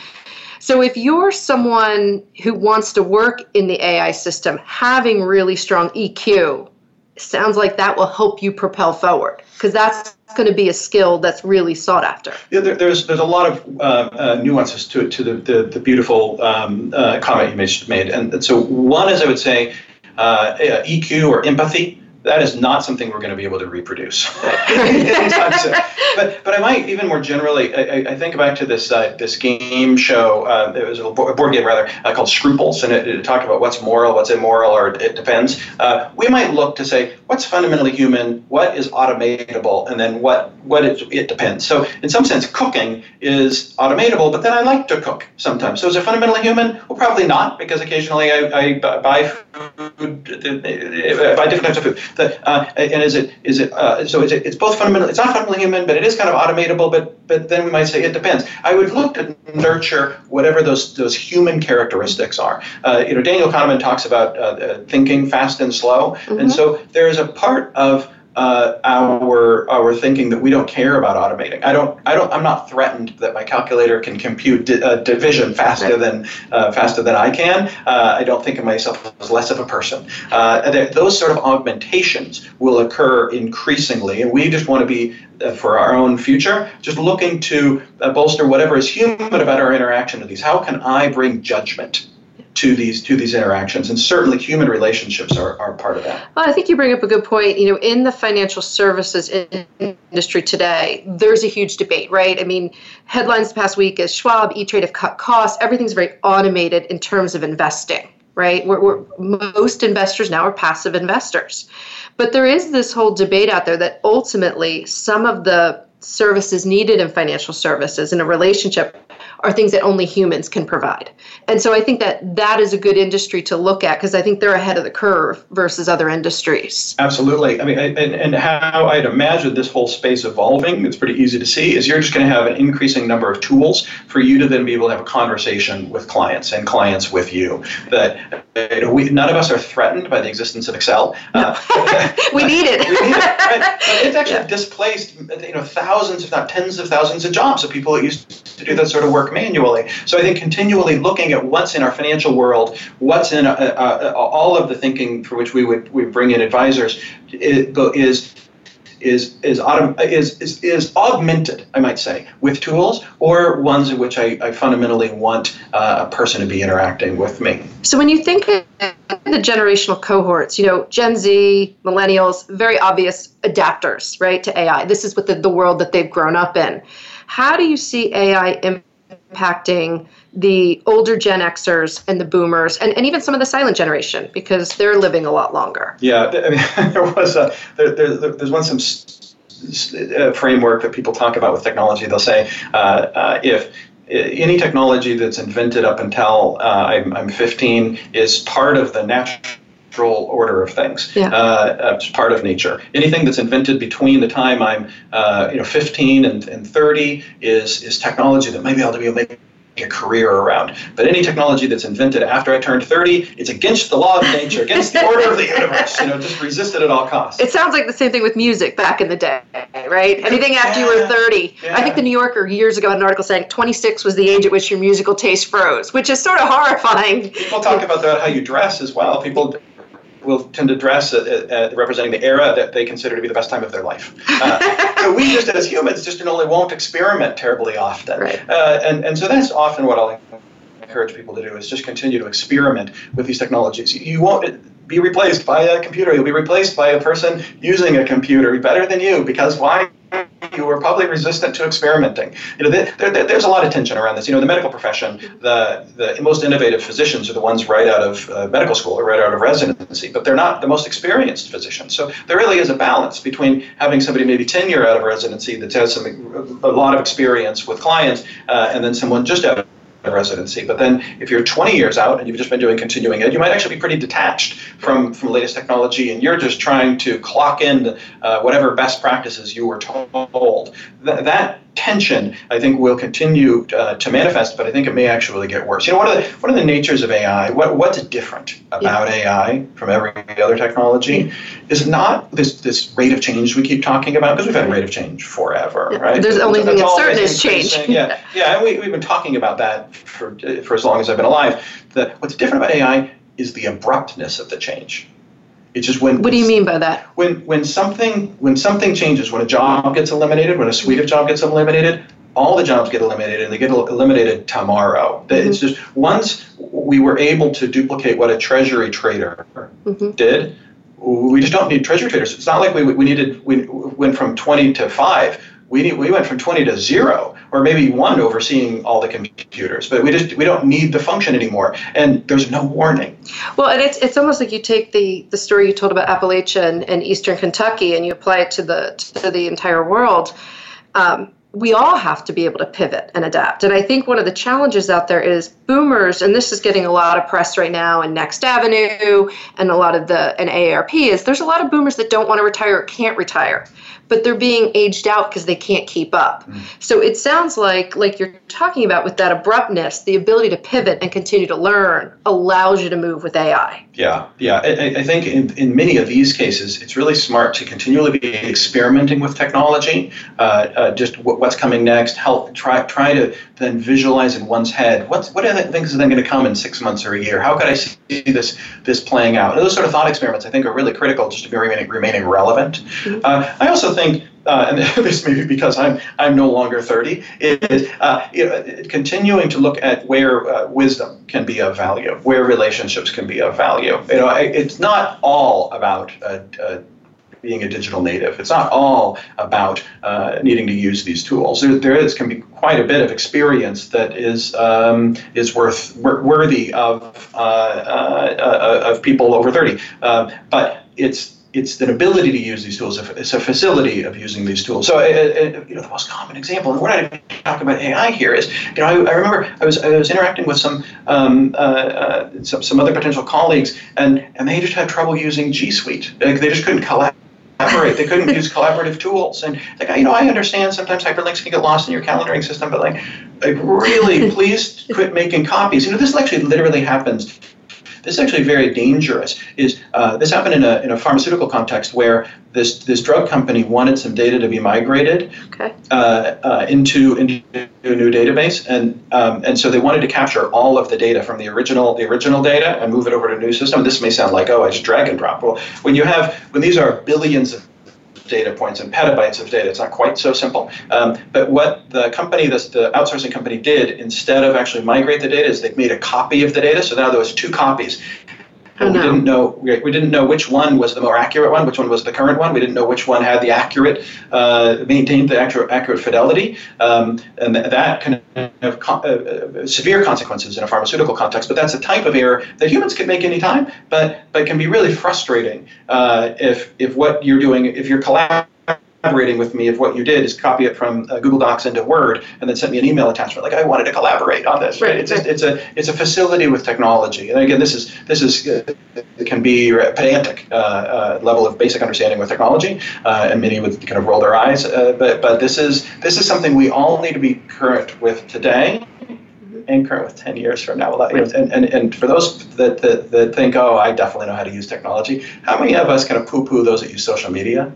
Speaker 2: so if you're someone who wants to work in the ai system having really strong eq sounds like that will help you propel forward because that's going to be a skill that's really sought after.
Speaker 3: Yeah, there, there's there's a lot of uh, uh, nuances to it to the the, the beautiful um, uh, comment you made, and, and so one is I would say uh, EQ or empathy that is not something we're going to be able to reproduce. But but I might even more generally I, I think back to this uh, this game show uh, it was a board game rather uh, called Scruples and it, it, talked about what's moral what's immoral or it depends. Uh, we might look to say what's fundamentally human what is automatable and then what what it, it depends. So in some sense cooking is automatable but then I like to cook sometimes. So is it fundamentally human? Well probably not because occasionally I, I buy food uh, buy different types of food that, uh, and is it is it uh, so is it, it's both fundamental. It's not fundamentally human, but it is kind of automatable. But but then we might say it depends. I would look to nurture whatever those those human characteristics are. Uh, you know, Daniel Kahneman talks about uh, thinking fast and slow, mm-hmm. and so there is a part of uh, our our thinking that we don't care about automating. I don't I don't I'm not threatened that my calculator can compute di- uh, division faster than uh, faster than I can. Uh, I don't think of myself as less of a person. Uh, those sort of augmentations will occur increasingly, and we just want to be uh, for our own future, just looking to bolster whatever is human about our interaction with these. How can I bring judgment? To these to these interactions. And certainly human relationships are, are part of that.
Speaker 2: Well i think you bring up a good point. You know in the financial services industry today there's a huge debate right? I mean headlines the past week is schwab e-trade have cut costs. Everything's very automated in terms of investing right? We're, we're, most investors now are passive investors. But there is this whole debate out there that ultimately some of the services needed in financial services in a relationship are things that only humans can provide. And so I think that that is a good industry to look at because I think they're ahead of the curve versus other industries.
Speaker 3: Absolutely. I mean, and, and how I'd imagine this whole space evolving, it's pretty easy to see, is you're just going to have an increasing number of tools for you to then be able to have a conversation with clients and clients with you. That you know, we, none of us are threatened by the existence of Excel.
Speaker 2: Uh, we need it. we need it.
Speaker 3: Right? It's actually yeah. displaced you know thousands, if not tens of thousands of jobs of people that used to do that sort of work manually. So I think continually looking at what's in our financial world, what's in uh, uh, all of the thinking for which we would we bring in advisors is is is, autom- is is is augmented, I might say, with tools or ones in which I, I fundamentally want uh, a person to be interacting with me.
Speaker 2: So when you think of the generational cohorts, you know, Gen Z, millennials, very obvious adapters, right, to AI. This is what the, the world that they've grown up in. How do you see AI impacting the older Gen Xers and the boomers and, and even some of the silent generation because they're living a lot longer.
Speaker 3: Yeah, I mean, there was a, there, there, there's one some uh, framework that people talk about with technology. They'll say uh, uh, if any technology that's invented up until uh, I'm, I'm 15 is part of the natural order of things. Yeah. Uh, it's part of nature. Anything that's invented between the time I'm, uh, you know, 15 and, and 30 is is technology that maybe I'll be able to make a career around. But any technology that's invented after I turned 30, it's against the law of nature, against the order of the universe. You know, just resist it at all costs.
Speaker 2: It sounds like the same thing with music back in the day, right? Anything after yeah. you were 30. Yeah. I think the New Yorker years ago had an article saying 26 was the age at which your musical taste froze, which is sort of horrifying.
Speaker 3: People talk about that how you dress as well. People will tend to dress uh, uh, representing the era that they consider to be the best time of their life. Uh, so we just as humans just only won't experiment terribly often. Right. Uh, and, and so that's often what I'll encourage people to do is just continue to experiment with these technologies. You won't be replaced by a computer. You'll be replaced by a person using a computer better than you because why? you were probably resistant to experimenting. You know, there, there, there's a lot of tension around this. You know, the medical profession, the, the most innovative physicians are the ones right out of uh, medical school or right out of residency, but they're not the most experienced physicians. So there really is a balance between having somebody maybe 10 year out of residency that has some, a lot of experience with clients uh, and then someone just out residency. But then if you're 20 years out and you've just been doing continuing ed, you might actually be pretty detached from, from latest technology and you're just trying to clock in uh, whatever best practices you were told. Th- that tension, I think, will continue uh, to manifest, but I think it may actually get worse. You know, what are the, what are the natures of AI? What, what's different about yeah. AI from every other technology is not this, this rate of change we keep talking about, because we've had a rate of change forever, right?
Speaker 2: There's only thing that's certain is change.
Speaker 3: Yeah, yeah, and we, we've been talking about that for, for as long as I've been alive. The, what's different about AI is the abruptness of the change. It's just when.
Speaker 2: What do you mean by that?
Speaker 3: When when something when something changes, when a job gets eliminated, when a suite of jobs gets eliminated, all the jobs get eliminated, and they get eliminated tomorrow. Mm-hmm. It's just once we were able to duplicate what a treasury trader mm-hmm. did. We just don't need treasury traders. It's not like we, we needed we went from 20 to 5 we need, we went from 20 to zero or maybe one overseeing all the computers but we just we don't need the function anymore. And there's no warning.
Speaker 2: Well and it's, it's almost like you take the the story you told about appalachia and, and eastern kentucky and you apply it to the to the entire world. Um, we all have to be able to pivot and adapt. And I think one of the challenges out there is boomers, and this is getting a lot of press right now, and Next Avenue, and a lot of the and AARP is there's a lot of boomers that don't want to retire or can't retire but they're being aged out because they can't keep up. Mm. So it sounds like like you're talking about with that abruptness, the ability to pivot and continue to learn allows you to move with AI.
Speaker 3: Yeah, yeah. I, I think in, in many of these cases, it's really smart to continually be experimenting with technology, uh, uh, just w- what's coming next. Help try try to then visualize in one's head what's what are the things that are going to come in six months or a year. How could I see this this playing out? And those sort of thought experiments, I think, are really critical just to be remaining, remaining relevant. Mm-hmm. Uh, I also think uh, and this may be because I'm I'm no longer 30, is uh, continuing to look at where uh, wisdom can be of value, where relationships can be of value. You know, it's not all about uh, uh, being a digital native. It's not all about uh, needing to use these tools. There, there is can be quite a bit of experience that is um, is worth worthy of uh, uh, uh, of people over thirty. But it's it's an ability to use these tools. It's a facility of using these tools. So, uh, uh, you know, the most common example, and we're not even talking about AI here, is you know, I, I remember I was I was interacting with some, um, uh, uh, some some other potential colleagues, and and they just had trouble using G Suite. Like they just couldn't collaborate. They couldn't use collaborative tools, and like you know, I understand sometimes hyperlinks can get lost in your calendaring system, but like, like really, please quit making copies. You know, this actually literally happens this is actually very dangerous. Is uh, this happened in a, in a pharmaceutical context where this this drug company wanted some data to be migrated okay. uh, uh, into into a new database, and um, and so they wanted to capture all of the data from the original the original data and move it over to a new system. This may sound like oh, I just drag and drop. Well, when you have when these are billions of data points and petabytes of data. It's not quite so simple. Um, but what the company, this, the outsourcing company, did instead of actually migrate the data is they made a copy of the data. So now there was two copies. Oh, no. We didn't know we didn't know which one was the more accurate one, which one was the current one. We didn't know which one had the accurate uh, maintained the accurate accurate fidelity, um, and that can have co- uh, severe consequences in a pharmaceutical context. But that's a type of error that humans can make anytime, but but can be really frustrating uh, if if what you're doing if you're collaborating collaborating with me if what you did is copy it from uh, Google Docs into Word and then sent me an email attachment like I wanted to collaborate on this. Right. It's, right. it's a it's a facility with technology. And again, this is this is uh, it can be pedantic uh, uh, level of basic understanding with technology, uh, and many would kind of roll their eyes. Uh, but but this is this is something we all need to be current with today and current with 10 years from now. And, and, and for those that, that, that think, oh, I definitely know how to use technology, how many of us kind of poo poo those that use social media?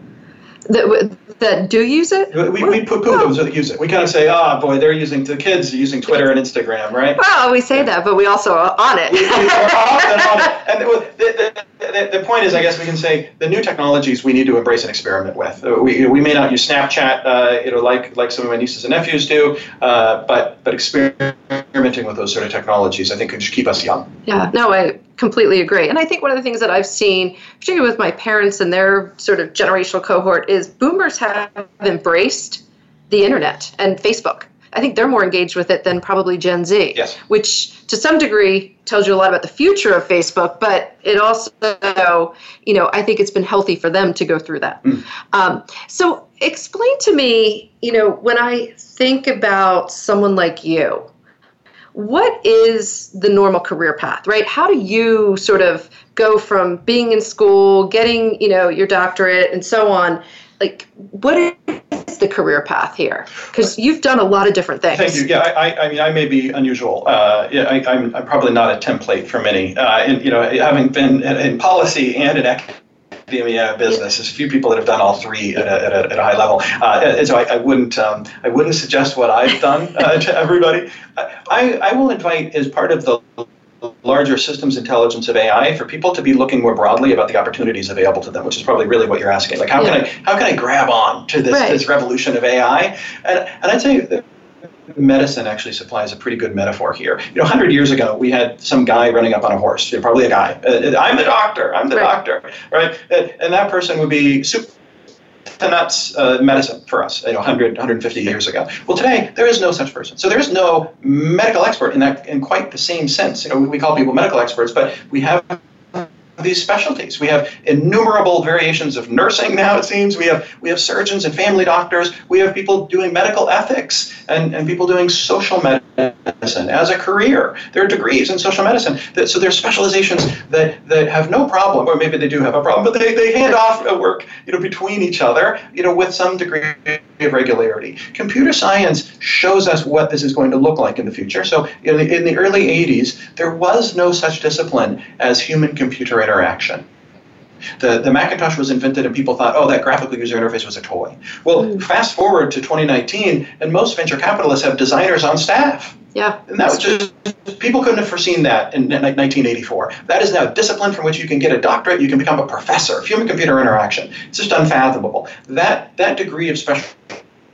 Speaker 2: That that do use it?
Speaker 3: We, we put poo those that use it. We kind of say, oh boy, they're using the kids are using Twitter and Instagram, right?
Speaker 2: Well, we say that, but we also are on it. we,
Speaker 3: are on it. And the, the, the, the, point is, I guess we can say the new technologies we need to embrace and experiment with. Uh, we, we may not use Snapchat, uh, you know, like like some of my nieces and nephews do, uh, but but experimenting with those sort of technologies, I think, could keep us young.
Speaker 2: Yeah. No, I completely agree. And I think one of the things that I've seen, particularly with my parents and their sort of generational cohort, is boomers have embraced the internet and Facebook. I think they're more engaged with it than probably Gen
Speaker 3: Z. Yes.
Speaker 2: Which to some degree tells you a lot about the future of Facebook, but it also, you know, I think it's been healthy for them to go through that. Mm. Um, so explain to me, you know, when I think about someone like you, what is the normal career path right? How do you sort of go from being in school getting you know your doctorate and so on? Like what is the career path here? Because you've done a lot of different things.
Speaker 3: Thank you. Yeah i, I mean i may be unusual. Uh, yeah, I, am probably not a template for many. Uh, and you know having been in policy and in academia business. There's a few people that have done all three at a, at a, at a high level, uh, and so I, I wouldn't um, I wouldn't suggest what I've done uh, to everybody. I, I will invite as part of the larger systems intelligence of AI for people to be looking more broadly about the opportunities available to them, which is probably really what you're asking. Like, how yeah. can I how can I grab on to this right. this revolution of AI? And and I'd say medicine actually supplies a pretty good metaphor here. You know, 100 years ago, we had some guy running up on a horse, you know, probably a guy. Uh, I'm the doctor, I'm the right. doctor, right? And that person would be super and that's uh, medicine for us, you know, 100, 150 years ago. Well, today there is no such person. So there is no medical expert in that, in quite the same sense. You know, we call people medical experts, but we have these specialties. We have innumerable variations of nursing now, it seems. We have we have surgeons and family doctors. We have people doing medical ethics and, and people doing social medicine as a career. There are degrees in social medicine. That, so are specializations that, that have no problem, or maybe they do have a problem, but they, they hand off work you know, between each other you know, with some degree of regularity. Computer science shows us what this is going to look like in the future. So in the, in the early 80s, there was no such discipline as human computer interaction. The, the Macintosh was invented and people thought, oh, that graphical user interface was a toy. Well, mm. fast forward to 2019, and most venture capitalists have designers on staff.
Speaker 2: Yeah.
Speaker 3: And that was just, people couldn't have foreseen that in 1984. That is now a discipline from which you can get a doctorate, you can become a professor of human computer interaction. It's just unfathomable. That, that degree of special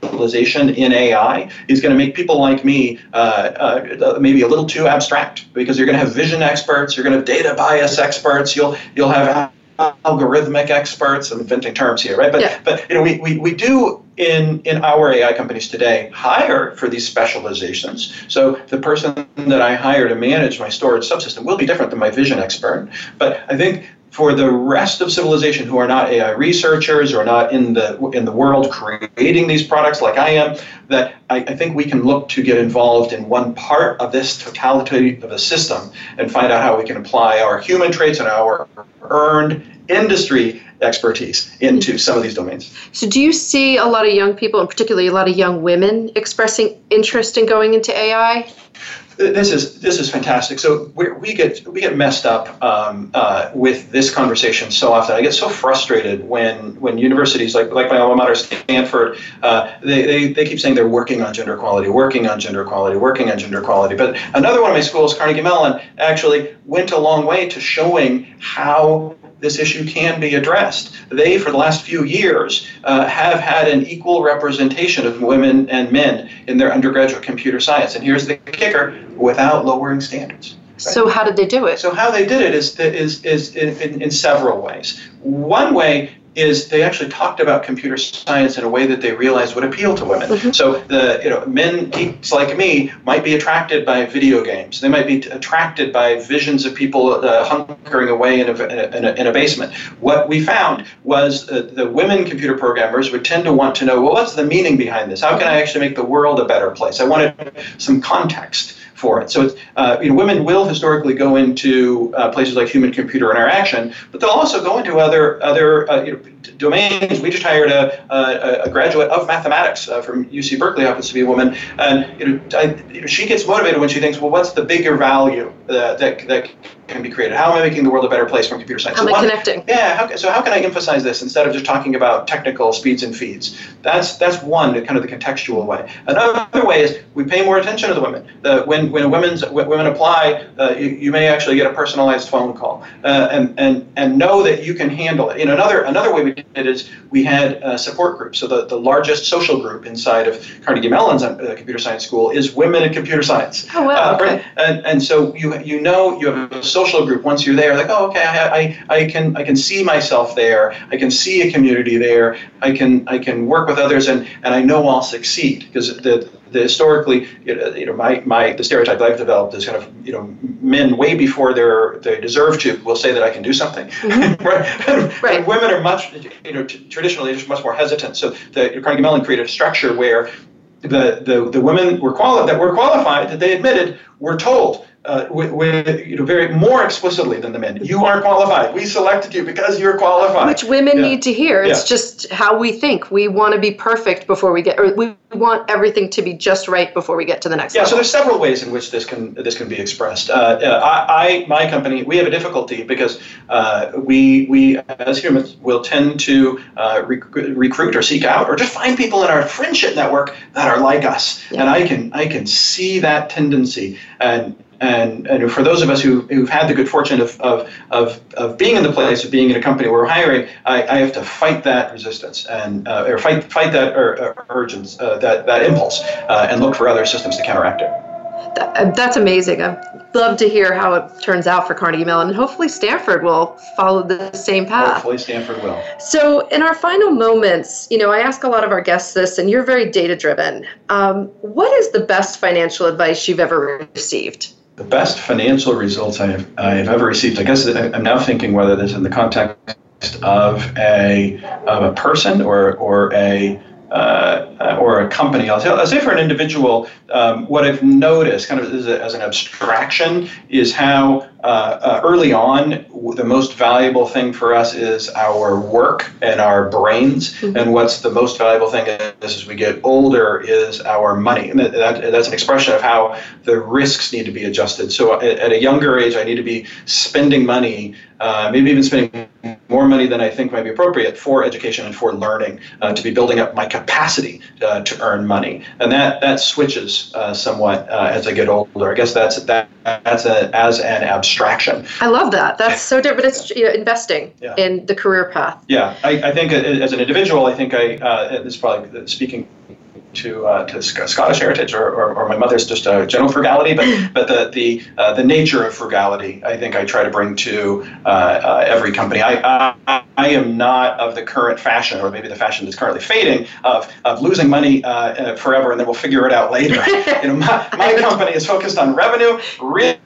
Speaker 3: specialization in AI is going to make people like me uh, uh, maybe a little too abstract because you're going to have vision experts, you're going to have data bias experts, you'll you'll have algorithmic experts. I'm inventing terms here, right? But
Speaker 2: Yeah.
Speaker 3: but you know we, we, we do in in our AI companies today hire for these specializations. So the person that I hire to manage my storage subsystem will be different than my vision expert. But I think for the rest of civilization who are not AI researchers or not in the in the world creating these products like I am, that I, I think we can look to get involved in one part of this totality of a system and find out how we can apply our human traits and our earned industry expertise into some of these domains.
Speaker 2: So, do you see a lot of young people, and particularly a lot of young women, expressing interest in going into AI?
Speaker 3: This is this is fantastic. So we we get we get messed up um, uh, with this conversation so often. I get so frustrated when when universities like like my alma mater, Stanford, uh, they, they they keep saying they're working on gender equality, working on gender equality, working on gender equality. But another one of my schools, Carnegie Mellon, actually went a long way to showing how this issue can be addressed. They, for the last few years, uh, have had an equal representation of women and men in their undergraduate computer science. And here's the kicker without lowering standards.
Speaker 2: So, how did they do it?
Speaker 3: So how they did it is is is in, in, in several ways. One way is they actually talked about computer science in a way that they realized would appeal to women.
Speaker 2: Mm-hmm.
Speaker 3: So the you know men geeks like me might be attracted by video games. They might be t- attracted by visions of people uh, hunkering away in a, in, a, in a basement. What we found was uh, the women computer programmers would tend to want to know well what's the meaning behind this? How can I actually make the world a better place? I wanted some context for it. So it's, uh, you know, women will historically go into uh, places like human-computer interaction, but they'll also go into other other uh, you know, d- domains. We just hired a, a, a graduate of mathematics uh, from UC Berkeley, happens to be a woman, and you know, I, you know, she gets motivated when she thinks, well, what's the bigger value uh, that that can be created? How am I making the world a better place from computer science?
Speaker 2: How am
Speaker 3: So
Speaker 2: I
Speaker 3: one-
Speaker 2: connecting?
Speaker 3: yeah. How, so how can I emphasize this instead of just talking about technical speeds and feeds? That's that's one kind of the contextual way. Another way is we pay more attention to the women. The, when when women's women apply, uh, you, you may actually get a personalized phone call, uh, and and and know that you can handle it. You know, another another way we did it is we had uh, support groups. So the, the largest social group inside of Carnegie Mellon's uh, computer science school is women in computer science.
Speaker 2: Oh, wow,
Speaker 3: Uh,
Speaker 2: okay.
Speaker 3: And, and so you you know you have a social group once you're there like oh okay I, I, I can I can see myself there I can see a community there I can I can work with others and, and I know I'll succeed because the the historically you know, you know my, my the stereotype I've developed is kind of you know men way before they're they deserve to will say that I can do something right
Speaker 2: Mm-hmm. Right.
Speaker 3: and women are much you know t- traditionally just much more hesitant so the Carnegie Mellon created a structure where the, the, the women were quali- that were qualified that they admitted were told uh, with, with, you know very more explicitly than the men you are qualified we selected you because you're qualified
Speaker 2: Which women
Speaker 3: Yeah.
Speaker 2: need to hear. It's
Speaker 3: Yeah.
Speaker 2: just how we think. We want to be perfect before we get, or we want everything to be just right before we get to the next
Speaker 3: Yeah, so there's several ways in which this can this can be expressed. Uh, uh, I, I, my company, we have a difficulty because uh, we we as humans will tend to uh, rec- recruit or seek out or just find people in our friendship network that are like us,
Speaker 2: Yeah.
Speaker 3: and I can I can see that tendency and. And, and for those of us who, who've had the good fortune of, of, of, of being in the place of being in a company where we're hiring, I, I have to fight that resistance and uh, or fight fight that ur- ur- urgence, uh, that that impulse, uh, and look for other systems to counteract it.
Speaker 2: That- uh, that's amazing. I'd love to hear how it turns out for Carnegie Mellon, and hopefully Stanford will follow the same path.
Speaker 3: Hopefully, Stanford will.
Speaker 2: So, in our final moments, you know, I ask a lot of our guests this, and you're very data driven. Um, what is the best financial advice you've ever received?
Speaker 3: The best financial results I have, I have ever received. I guess I'm now thinking whether this is in the context of a of a person or or a uh, uh, or a company. I'll, tell, I'll say for an individual, um, what I've noticed, kind of as, a, as an abstraction, is how uh, uh, early on the most valuable thing for us is our work and our brains, and what's the most valuable thing is as we get older is our money. And that, that, that's an expression of how the risks need to be adjusted. So at, at a younger age, I need to be spending money, uh, maybe even spending more money than I think might be appropriate for education and for learning, uh, to be building up my capacity uh, to earn money, and that that switches uh, somewhat uh, as I get older. I guess that's that that's a, as an abstraction.
Speaker 2: I love that. That's so different. It's you know, investing
Speaker 3: Yeah.
Speaker 2: in the career path.
Speaker 3: Yeah, I, I think uh, as an individual, I think I uh, this is probably speaking to, uh, to Scottish heritage, or, or, or, my mother's just a general frugality. But but the the uh, the nature of frugality, I think I try to bring to uh, uh every company. I, I, I am not of the current fashion, or maybe the fashion that's currently fading, of of losing money uh, uh, forever and then we'll figure it out later. you know, my, my company is focused on revenue, real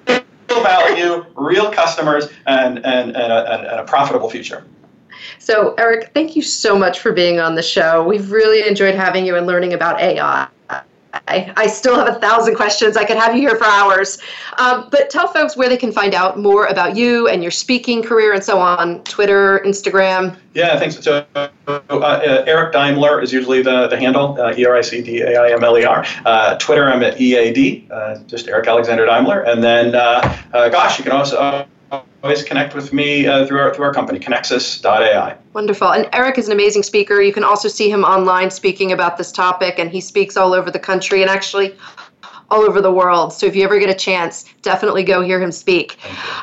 Speaker 3: value, real customers, and and, and, a, and a profitable future.
Speaker 2: So, Eric, thank you so much for being on the show. We've really enjoyed having you and learning about AI. I, I still have a thousand questions. I could have you here for hours. Um, but tell folks where they can find out more about you and your speaking career and so on Twitter, Instagram.
Speaker 3: Yeah, thanks. So, uh, uh, Eric Daimler is usually the, the handle, uh, E R I C D A I M L E R. Uh, Twitter, I'm at EAD, uh, just Eric Alexander Daimler. And then, gosh, you can also always connect with me uh, through, our, through our company, Conexus.ai.
Speaker 2: Wonderful. And Eric is an amazing speaker. You can also see him online speaking about this topic, and he speaks all over the country and actually all over the world. So if you ever get a chance, definitely go hear him speak.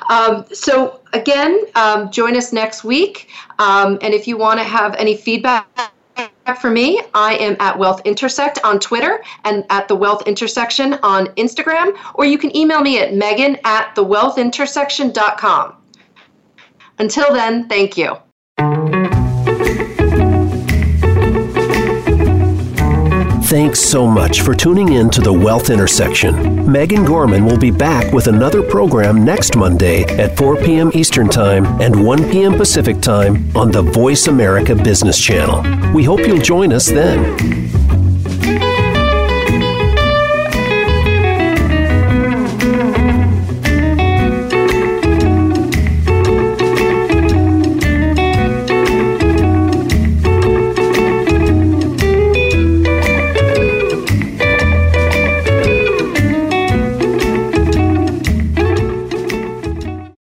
Speaker 2: Um, so again, um, join us next week. Um, and if you want to have any feedback, for me, I am at Wealth Intersect on Twitter and at the Wealth Intersection on Instagram, or you can email me at megan at thewealthintersection.com. Until then, thank you.
Speaker 1: Thanks so much for tuning in to the Wealth Intersection. Megan Gorman will be back with another program next Monday at 4 p.m. Eastern Time and 1 p.m. Pacific Time on the Voice America Business Channel. We hope you'll join us then.